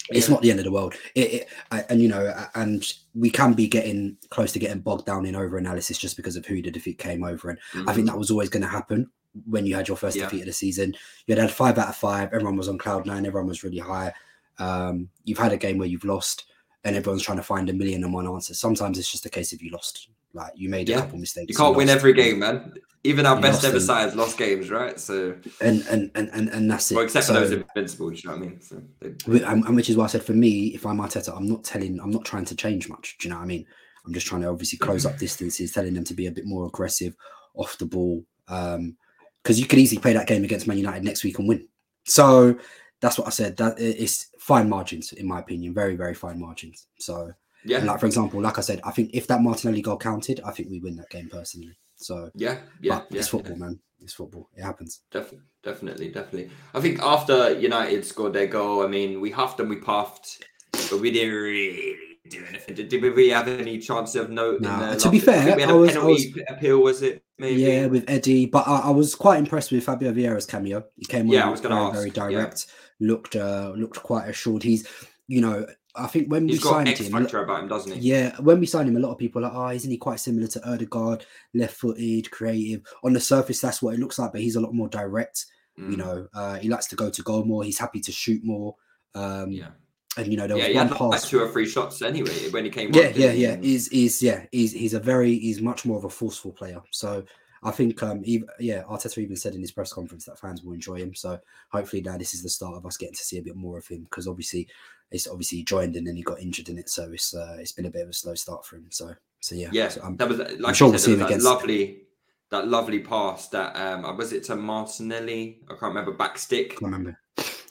[SPEAKER 5] it's
[SPEAKER 2] Yeah.
[SPEAKER 5] not the end of the world it, it I- and you know and we can be getting close to getting bogged down in over analysis just because of who the defeat came over and i think that was always going to happen when you had your first
[SPEAKER 2] Mm-hmm. Yeah.
[SPEAKER 5] defeat of the season you had had five out of five everyone was on cloud nine everyone was really high um, you've had a game where you've lost and everyone's trying to find a million and one answers sometimes it's just a case of you lost like you made
[SPEAKER 2] Yeah.
[SPEAKER 5] a couple mistakes
[SPEAKER 2] you can't win every game, man. Even our best ever
[SPEAKER 5] them.
[SPEAKER 2] sides lost games, right? So,
[SPEAKER 5] and and and and, and that's it
[SPEAKER 2] well, except
[SPEAKER 5] So-
[SPEAKER 2] for those invincible. Do you know what I mean? So they,
[SPEAKER 5] And, which is why I said for me, if I'm Arteta, I'm not telling, I'm not trying to change much. Do you know what I mean? I'm just trying to obviously close up distances, telling them to be a bit more aggressive off the ball. Um, because you could easily play that game against Man United next week and win. So that's what I said. That it's fine margins, in my opinion, very, very fine margins. So,
[SPEAKER 2] yeah,
[SPEAKER 5] like for example, like I said, I think if that Martinelli goal counted, I think we win that game personally. So,
[SPEAKER 2] yeah, yeah, yeah.
[SPEAKER 5] it's football, man. It's football. It happens.
[SPEAKER 2] Definitely, definitely, definitely. I think after United scored their goal, I mean, we huffed and we puffed, but we didn't really do anything. Did, did we really have any chance of note? in
[SPEAKER 5] to be
[SPEAKER 2] I
[SPEAKER 5] fair,
[SPEAKER 2] we had
[SPEAKER 5] I
[SPEAKER 2] a
[SPEAKER 5] was- I
[SPEAKER 2] penalty appeal. Was it? Maybe.
[SPEAKER 5] Yeah, with Eddie, but I, I was quite impressed with Fabio Vieira's cameo. He came on
[SPEAKER 2] Yeah, I was
[SPEAKER 5] very,
[SPEAKER 2] ask,
[SPEAKER 5] very
[SPEAKER 2] yeah.
[SPEAKER 5] direct. Looked uh, looked quite assured. He's, you know, I think when
[SPEAKER 2] He's
[SPEAKER 5] we signed
[SPEAKER 2] X
[SPEAKER 5] him,
[SPEAKER 2] factor about him, doesn't he?
[SPEAKER 5] yeah, when we signed him, a lot of people are like, oh, isn't he quite similar to Odegaard, left-footed, creative? On the surface, that's what it looks like, but he's a lot more direct. You
[SPEAKER 2] Mm,
[SPEAKER 5] know, uh, he likes to go to goal more. He's happy to shoot more. Um,
[SPEAKER 2] Yeah.
[SPEAKER 5] and you know, there
[SPEAKER 2] Yeah,
[SPEAKER 5] was
[SPEAKER 2] he
[SPEAKER 5] one
[SPEAKER 2] had like
[SPEAKER 5] pass.
[SPEAKER 2] two or three shots anyway when he came.
[SPEAKER 5] Yeah,
[SPEAKER 2] on,
[SPEAKER 5] yeah,
[SPEAKER 2] he?
[SPEAKER 5] yeah. He's he's yeah, he's he's a very he's much more of a forceful player. So I think um even, yeah, Arteta even said in his press conference that fans will enjoy him. So hopefully now this is the start of us getting to see a bit more of him because obviously it's obviously he joined and then he got injured in it, so it's uh, it's been a bit of a slow start for him. So so yeah,
[SPEAKER 2] Yeah,
[SPEAKER 5] so I'm,
[SPEAKER 2] that was like
[SPEAKER 5] sure we'll see him against-
[SPEAKER 2] lovely, that lovely pass that um was it to Martinelli? I can't remember back stick.
[SPEAKER 5] I can't remember.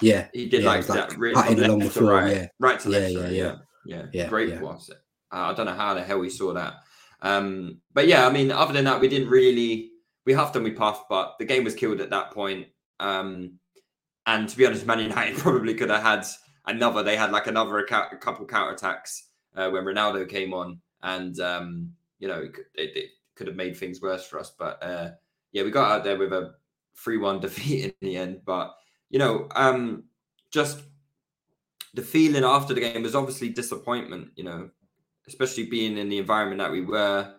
[SPEAKER 5] Yeah,
[SPEAKER 2] He did
[SPEAKER 5] Yeah, it
[SPEAKER 2] like that
[SPEAKER 5] like
[SPEAKER 2] really
[SPEAKER 5] cutting along the floor,
[SPEAKER 2] right,
[SPEAKER 5] yeah.
[SPEAKER 2] right to
[SPEAKER 5] Yeah,
[SPEAKER 2] left.
[SPEAKER 5] yeah, yeah.
[SPEAKER 2] yeah, yeah,
[SPEAKER 5] Yeah,
[SPEAKER 2] Great
[SPEAKER 5] yeah.
[SPEAKER 2] it? Uh, I don't know how the hell we saw that. Um, but yeah, I mean, other than that, we didn't really we huffed and we puffed, but the game was killed at that point. Um, And to be honest, Man United probably could have had another. They had like another a couple counter attacks uh, when Ronaldo came on, and um, you know it, it, it, could have made things worse for us. But uh, yeah, we got out there with a three-one defeat in the end. But you know, um, just the feeling after the game was obviously disappointment. You know, especially being in the environment that we were.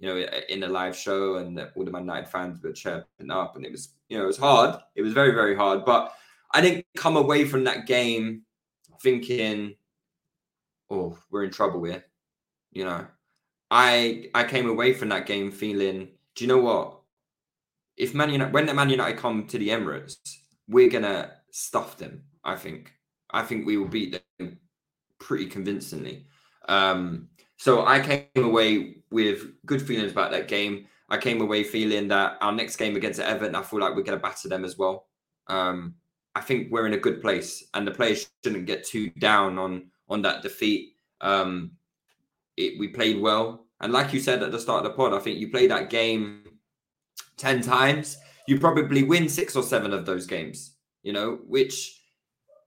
[SPEAKER 2] You know, in a live show, and all the Man United fans were chirping up, and it was, you know, it was hard. It was very, very hard. But I didn't come away from that game thinking, "Oh, we're in trouble here." You know, I I came away from that game feeling, do you know what? If Man United, when the Man United come to the Emirates, we're gonna stuff them. I think. I think we will beat them pretty convincingly. Um, so I came away with good feelings about that game. I came away feeling that our next game against Everton, I feel like we're going to batter them as well. Um, I think we're in a good place, and the players shouldn't get too down on on that defeat. Um, it, we played well, and like you said at the start of the pod, I think you play that game ten times, you probably win six or seven of those games. You know, which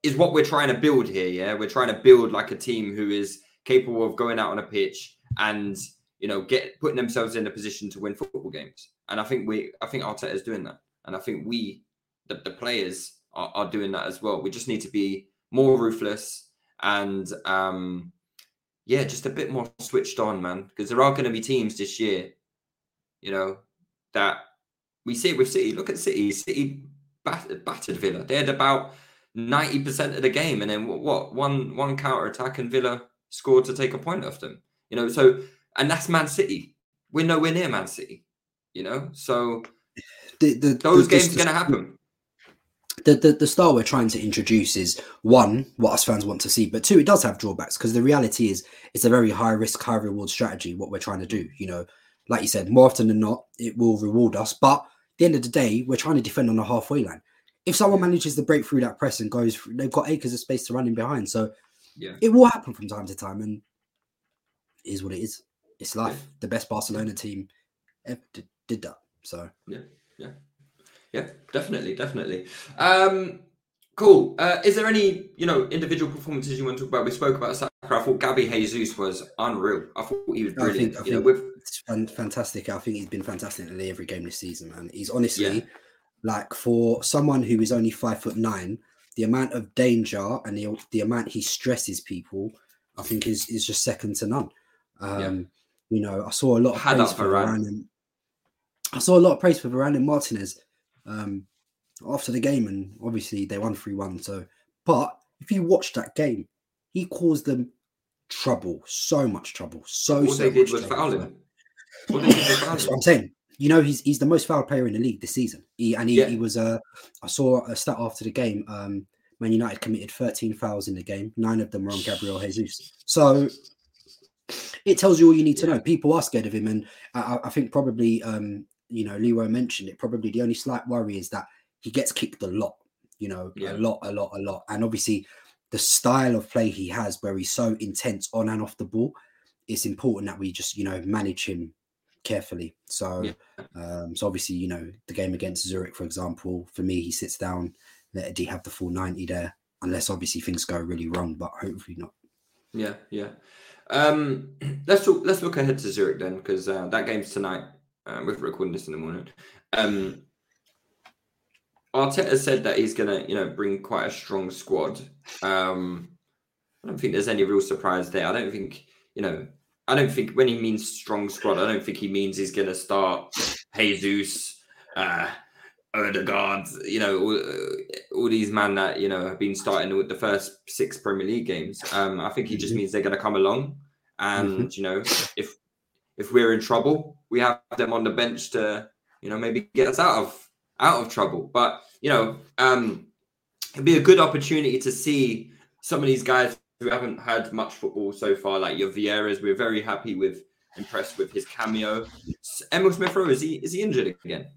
[SPEAKER 2] is what we're trying to build here. Yeah, we're trying to build like a team who is capable of going out on a pitch and you know get putting themselves in a position to win football games. And I think we, I think Arteta is doing that, and I think we, the, the players are, are doing that as well. We just need to be more ruthless and um, yeah, just a bit more switched on, man. Because there are going to be teams this year, you know, that we see it with City. Look at City. City battered, battered Villa. They had about ninety percent of the game, and then what? One one counter attack, and Villa scored to take a point off them. You know, so and that's Man City. We're nowhere near Man City. You know, so
[SPEAKER 5] the, the,
[SPEAKER 2] those
[SPEAKER 5] the,
[SPEAKER 2] games are going to happen
[SPEAKER 5] the, the, the style we're trying to introduce is one what us fans want to see but two it does have drawbacks because the reality is it's a very high risk high reward strategy what we're trying to do you know? Like you said more often than not it will reward us but at the end of the day we're trying to defend on a halfway line. If someone manages to break through that press and goes through, they've got acres of space to run in behind so
[SPEAKER 2] yeah.
[SPEAKER 5] it will happen from time to time and it is what it is. It's life. The best barcelona team ever did, did that so.
[SPEAKER 2] Yeah. Yeah yeah, definitely, definitely. Um, cool. Uh, is there any, you know, individual performances you want to talk about? We spoke about Saka. I thought Gabby Jesus was unreal. I thought he was brilliant. I think, I you know, with
[SPEAKER 5] fantastic. I think he's been fantastic in every game this season, man. He's honestly yeah. like for someone who is only five foot nine, the amount of danger and the the amount he stresses people, I think is is just second to none. Um, yeah. You know, I saw a lot of praise for Varane. And, I saw a lot of praise for Varane and Martinez um, after the game, and obviously they won 3 1. So, but if you watch that game, he caused them trouble, so much trouble. So,
[SPEAKER 2] All
[SPEAKER 5] so
[SPEAKER 2] they did was fouling.
[SPEAKER 5] That's what I'm saying. You know, he's he's the most fouled player in the league this season. He and he, yeah. he was uh I saw a stat after the game. Um Man United committed 13 fouls in the game. Nine of them were on Gabriel Jesus. So it tells you all you need to know. People are scared of him, and I, I think probably um, you know, Leroy mentioned it. Probably the only slight worry is that he gets kicked a lot, you know, yeah. a lot, a lot, a lot. And obviously, the style of play he has, where he's so intense on and off the ball, it's important that we just, you know, manage him carefully. So, yeah. um, so obviously, you know, the game against Zurich, for example, for me, he sits down, let Eddie have the full 90 there, unless obviously things go really wrong, but hopefully not.
[SPEAKER 2] Yeah, yeah. Um, let's talk, let's look ahead to Zurich then, because uh, that game's tonight. Um, we're recording this in the morning. Um, Arteta said that he's going to, you know, bring quite a strong squad. Um, I don't think there's any real surprise there. I don't think, you know, I don't think when he means strong squad, I don't think he means he's going to start Jesus, uh, Odegaard, you know, all, all, these men that, you know, have been starting with the first six Premier League games. Um, I think he just mm-hmm. means they're going to come along. And, mm-hmm. you know, if if we're in trouble, we have them on the bench to, you know, maybe get us out of out of trouble. But you know, um, it'd be a good opportunity to see some of these guys who haven't had much football so far, like your Vieiras. We're very happy with, impressed with his cameo. Emil Smith Rowe is he is he injured again?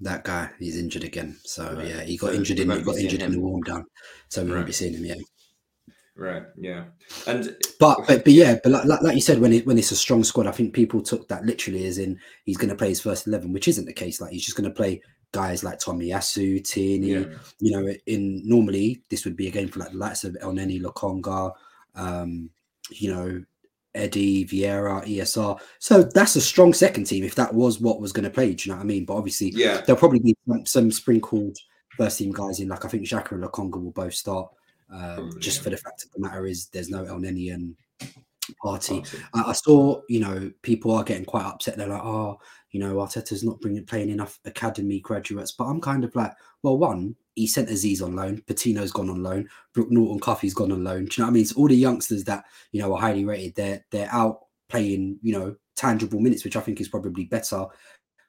[SPEAKER 5] That guy, he's injured again. So right. yeah, he got so injured in he got injured in the warm down. So we right. won't be seeing him yet.
[SPEAKER 2] Right. Yeah. And
[SPEAKER 5] but but, but yeah, but like, like you said, when it when it's a strong squad, I think people took that literally as in he's going to play his first eleven, which isn't the case. Like he's just going to play guys like Tomiyasu, Tierney.
[SPEAKER 2] Yeah.
[SPEAKER 5] You know, in normally this would be a game for like the likes of Elneny, Lokonga, um, you know, Eddie, Vieira, ESR. So that's a strong second team if that was what was going to play. Do you know what I mean? But obviously,
[SPEAKER 2] Yeah.
[SPEAKER 5] there'll probably be some, some sprinkled first team guys in. Like I think Xhaka and Lokonga will both start. Um,
[SPEAKER 2] Probably,
[SPEAKER 5] just
[SPEAKER 2] yeah.
[SPEAKER 5] for the fact of the matter is, there's no El Neni
[SPEAKER 2] Partey.
[SPEAKER 5] I, I saw, you know, people are getting quite upset. They're like, oh, you know, Arteta's not bringing playing enough academy graduates. But I'm kind of like, well, one, he sent Aziz on loan, Patino's gone on loan, Brooke Norton Cuffy's gone on loan. Do you know what I mean? It's all the youngsters that you know are highly rated, they're they're out playing, you know, tangible minutes, which I think is probably better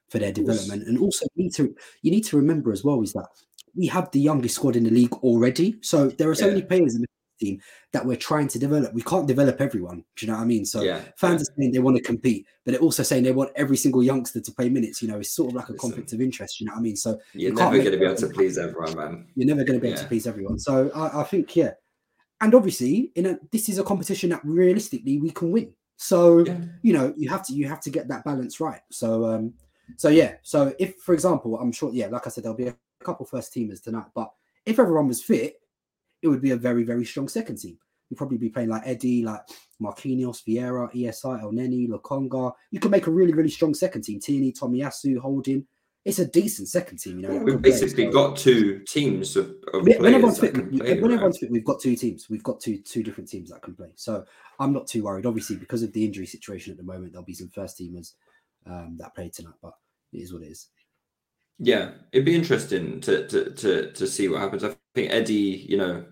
[SPEAKER 5] for their development. And also, you need to you need to remember as well is that we have the youngest squad in the league already. So there are so
[SPEAKER 2] Yeah.
[SPEAKER 5] many players in the team that we're trying to develop. We can't develop everyone. Do you know what I mean? So
[SPEAKER 2] Yeah.
[SPEAKER 5] fans are saying they want to compete, but they're also saying they want every single youngster to play minutes. You know, it's sort of like a
[SPEAKER 2] Listen.
[SPEAKER 5] conflict of interest. You know what I mean? So
[SPEAKER 2] You're
[SPEAKER 5] you
[SPEAKER 2] never going to be able to please everyone, man.
[SPEAKER 5] you're never going to be able
[SPEAKER 2] Yeah.
[SPEAKER 5] to please everyone. So I, I think yeah, and obviously in a this is a competition that realistically we can win. So
[SPEAKER 2] Yeah.
[SPEAKER 5] you know you have to you have to get that balance right. So um so yeah, so if for example I'm sure yeah like I said there'll be a couple first teamers tonight, but if everyone was fit, it would be a very very strong second team. You'd probably be playing like Eddie, like Marquinhos, Vieira, ESI, Elneny, Lokonga. You could make a really really strong second team. Tierney, Tomiyasu, Holding. It's a decent second team. You know,
[SPEAKER 2] We've basically got two teams of, of
[SPEAKER 5] when
[SPEAKER 2] players
[SPEAKER 5] everyone's fit, when
[SPEAKER 2] play, right?
[SPEAKER 5] everyone's fit, we've got two teams. We've got two two different teams that can play. So I'm not too worried. Obviously, because of the injury situation at the moment, there'll be some first teamers um, that play tonight. But it is what it is.
[SPEAKER 2] Yeah, it'd be interesting to to to to see what happens. I think Eddie, you know,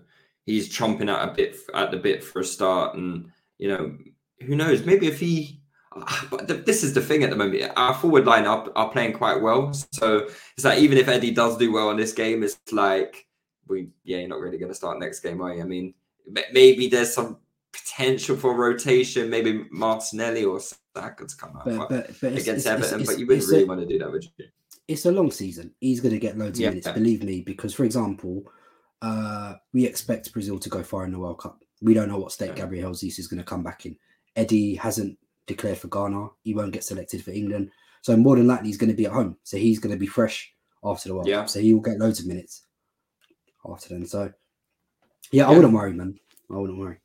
[SPEAKER 2] he's chomping at a bit at the bit for a start, and you know, who knows? Maybe if he, ah, but th- this is the thing at the moment. Our forward line are, are playing quite well, so it's like even if Eddie does do well in this game, it's like we, yeah, you're not really going to start next game, are you? I mean, ma- maybe there's some potential for rotation. Maybe Martinelli or Saka to come out
[SPEAKER 5] But
[SPEAKER 2] but
[SPEAKER 5] but, but
[SPEAKER 2] against
[SPEAKER 5] it's,
[SPEAKER 2] Everton,
[SPEAKER 5] it's,
[SPEAKER 2] but you wouldn't really want to do that, would you?
[SPEAKER 5] It's a long season. He's going to get loads of
[SPEAKER 2] Yeah.
[SPEAKER 5] minutes, believe me. Because for example, uh, we expect Brazil to go far in the World Cup. We don't know what state
[SPEAKER 2] Yeah.
[SPEAKER 5] Gabriel Jesus is going to come back in. Eddie hasn't declared for Ghana. He won't get selected for England. So more than likely, he's going to be at home. So he's going to be fresh after the World
[SPEAKER 2] Yeah.
[SPEAKER 5] Cup. So he will get loads of minutes after then. So yeah, I wouldn't worry, man. I wouldn't worry.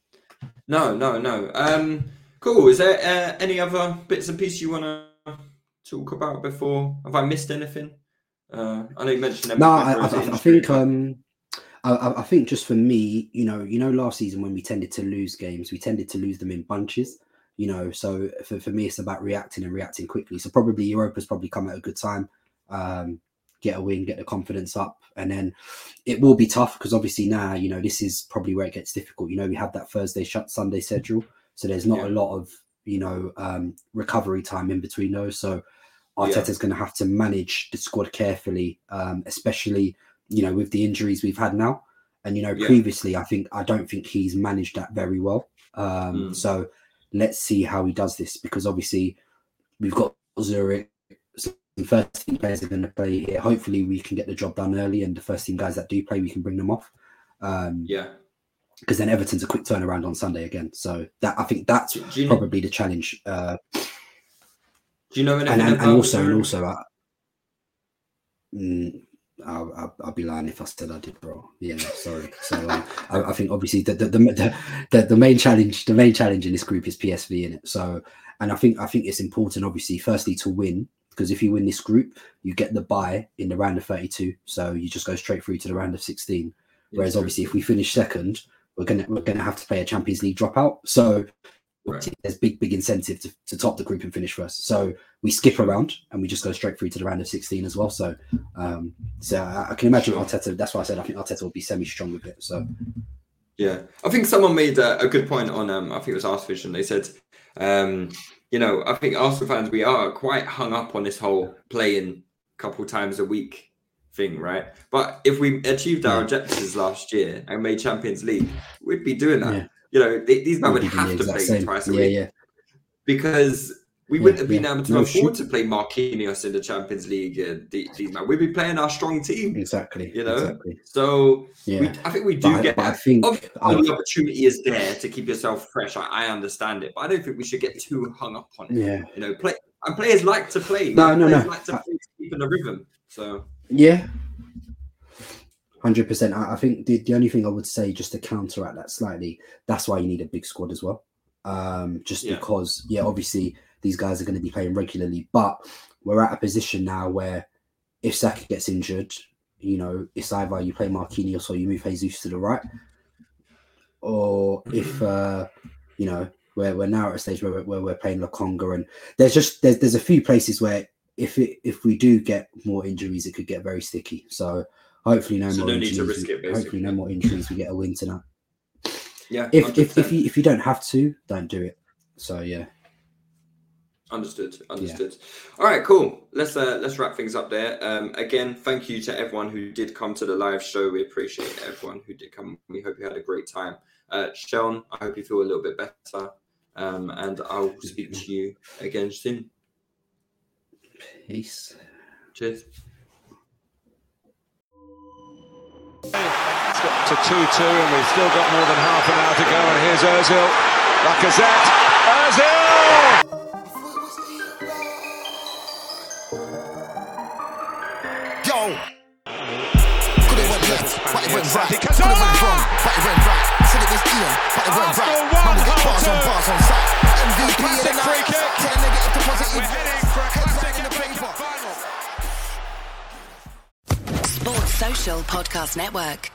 [SPEAKER 2] No, no, no. Um, cool. Is there uh, any other bits and pieces you want to talk about before? Have I missed anything? Uh, I know you mentioned.
[SPEAKER 5] No, I, I, I- think um, I- I, I think just for me, you know, you know, last season when we tended to lose games, we tended to lose them in bunches. You know, so for, for me, it's about reacting and reacting quickly. So probably Europa's probably come at a good time. Um, get a win, get the confidence up, and then it will be tough because obviously now, you know, this is probably where it gets difficult. You know, we have that Thursday shut Sunday schedule, so there's not
[SPEAKER 2] Yeah.
[SPEAKER 5] a lot of you know um, recovery time in between those. So
[SPEAKER 2] Yeah.
[SPEAKER 5] Arteta's going to have to manage the squad carefully, um, especially you know with the injuries we've had now. And you know,
[SPEAKER 2] Yeah.
[SPEAKER 5] previously, I think I don't think he's managed that very well. Um,
[SPEAKER 2] Mm.
[SPEAKER 5] So let's see how he does this because obviously we've got Zurich. Some first team players are going to play here. Hopefully, we can get the job done early, and the first team guys that do play, we can bring them off. Um,
[SPEAKER 2] Yeah.
[SPEAKER 5] Because then Everton's a quick turnaround on Sunday again. So that I think that's
[SPEAKER 2] you know,
[SPEAKER 5] probably the challenge. Uh,
[SPEAKER 2] do you know anything
[SPEAKER 5] and, and, and also and also uh, mm, I'll, I'll, I'll be lying if I said I did, bro. Yeah, sorry. So uh, I, I think obviously the the, the the the main challenge the main challenge in this group is PSV in it. So and I think I think it's important, obviously, firstly to win because if you win this group, you get the bye in the round of thirty two. So you just go straight through to the round of sixteen. Whereas obviously, if we finish second, we're gonna we're gonna have to play a Champions League dropout. So
[SPEAKER 2] Right.
[SPEAKER 5] there's big big incentive to, to top the group and finish first. So we skip around and we just go straight through to the round of 16 as well. So um so I, I can imagine. Arteta. That's why I said I think Arteta will be semi strong with it. So
[SPEAKER 2] Yeah, I think someone made a, a good point on. Um, I think it was Arsenal Vision. They said, um, you know, I think Arsenal fans we are quite hung up on this whole playing a couple times a week thing, right? But if we achieved our
[SPEAKER 5] Yeah.
[SPEAKER 2] objectives last year and made Champions League, we'd be doing that.
[SPEAKER 5] Yeah.
[SPEAKER 2] You know, th- these men would have to play
[SPEAKER 5] same.
[SPEAKER 2] twice a
[SPEAKER 5] Yeah,
[SPEAKER 2] week because we wouldn't have been able to
[SPEAKER 5] No,
[SPEAKER 2] afford
[SPEAKER 5] shoot.
[SPEAKER 2] to play Marquinhos in the Champions League. Uh, the- these men, we'd be playing our strong team.
[SPEAKER 5] Exactly.
[SPEAKER 2] You know?
[SPEAKER 5] Exactly.
[SPEAKER 2] So we, I think we do
[SPEAKER 5] But, I,
[SPEAKER 2] get
[SPEAKER 5] but I think
[SPEAKER 2] Obviously,
[SPEAKER 5] I-
[SPEAKER 2] the opportunity is there to keep yourself fresh. I, I understand it, but I don't think we should get too hung up on it.
[SPEAKER 5] yeah.
[SPEAKER 2] You know, play and players like to play.
[SPEAKER 5] No, no,
[SPEAKER 2] players
[SPEAKER 5] no.
[SPEAKER 2] Like to play to keep in the rhythm. So
[SPEAKER 5] Yeah, hundred percent. I think the, the only thing I would say just to counteract that slightly, that's why you need a big squad as well. Um, just
[SPEAKER 2] Yeah.
[SPEAKER 5] because, yeah, obviously these guys are going to be playing regularly, but we're at a position now where if Saka gets injured, you know, it's either you play Marquinhos or you move Jesus to the right, or if uh, you know we're, we're now at a stage where we're, where we're playing Lokonga, and there's just there's there's a few places where if it if we do get more injuries, it could get very sticky. So hopefully no
[SPEAKER 2] So
[SPEAKER 5] more
[SPEAKER 2] no
[SPEAKER 5] injuries.
[SPEAKER 2] to risk it,
[SPEAKER 5] hopefully no more injuries. We get a win tonight.
[SPEAKER 2] Yeah,
[SPEAKER 5] If if, if you if you don't have to, don't do it. So yeah,
[SPEAKER 2] Understood. Understood. All right, cool. Let's uh, let's wrap things up there. Um, again, thank you to everyone who did come to the live show. We appreciate everyone who did come. We hope you had a great time. Uh, Seun, I hope you feel a little bit better. Um, and I'll speak to you again soon.
[SPEAKER 5] Peace.
[SPEAKER 2] Cheers.
[SPEAKER 3] It's got to 2 2, and we've still got more than half an hour to go. And here's Ozil. Lacazette. Ozil!
[SPEAKER 4] Yo. Could have went left, but it went right. Could have went wrong, but it went right. Said it was Ian, but it went right.
[SPEAKER 3] Arsenal
[SPEAKER 4] Man,
[SPEAKER 3] won,
[SPEAKER 4] we get
[SPEAKER 3] Hull
[SPEAKER 4] bars on
[SPEAKER 3] two.
[SPEAKER 4] bars on site. MVP of the
[SPEAKER 3] free kick.
[SPEAKER 4] Turn negative to positive.
[SPEAKER 3] We're heading for a classic
[SPEAKER 4] in the
[SPEAKER 3] FA
[SPEAKER 4] paper.
[SPEAKER 3] final.
[SPEAKER 1] Sports Social Podcast Network.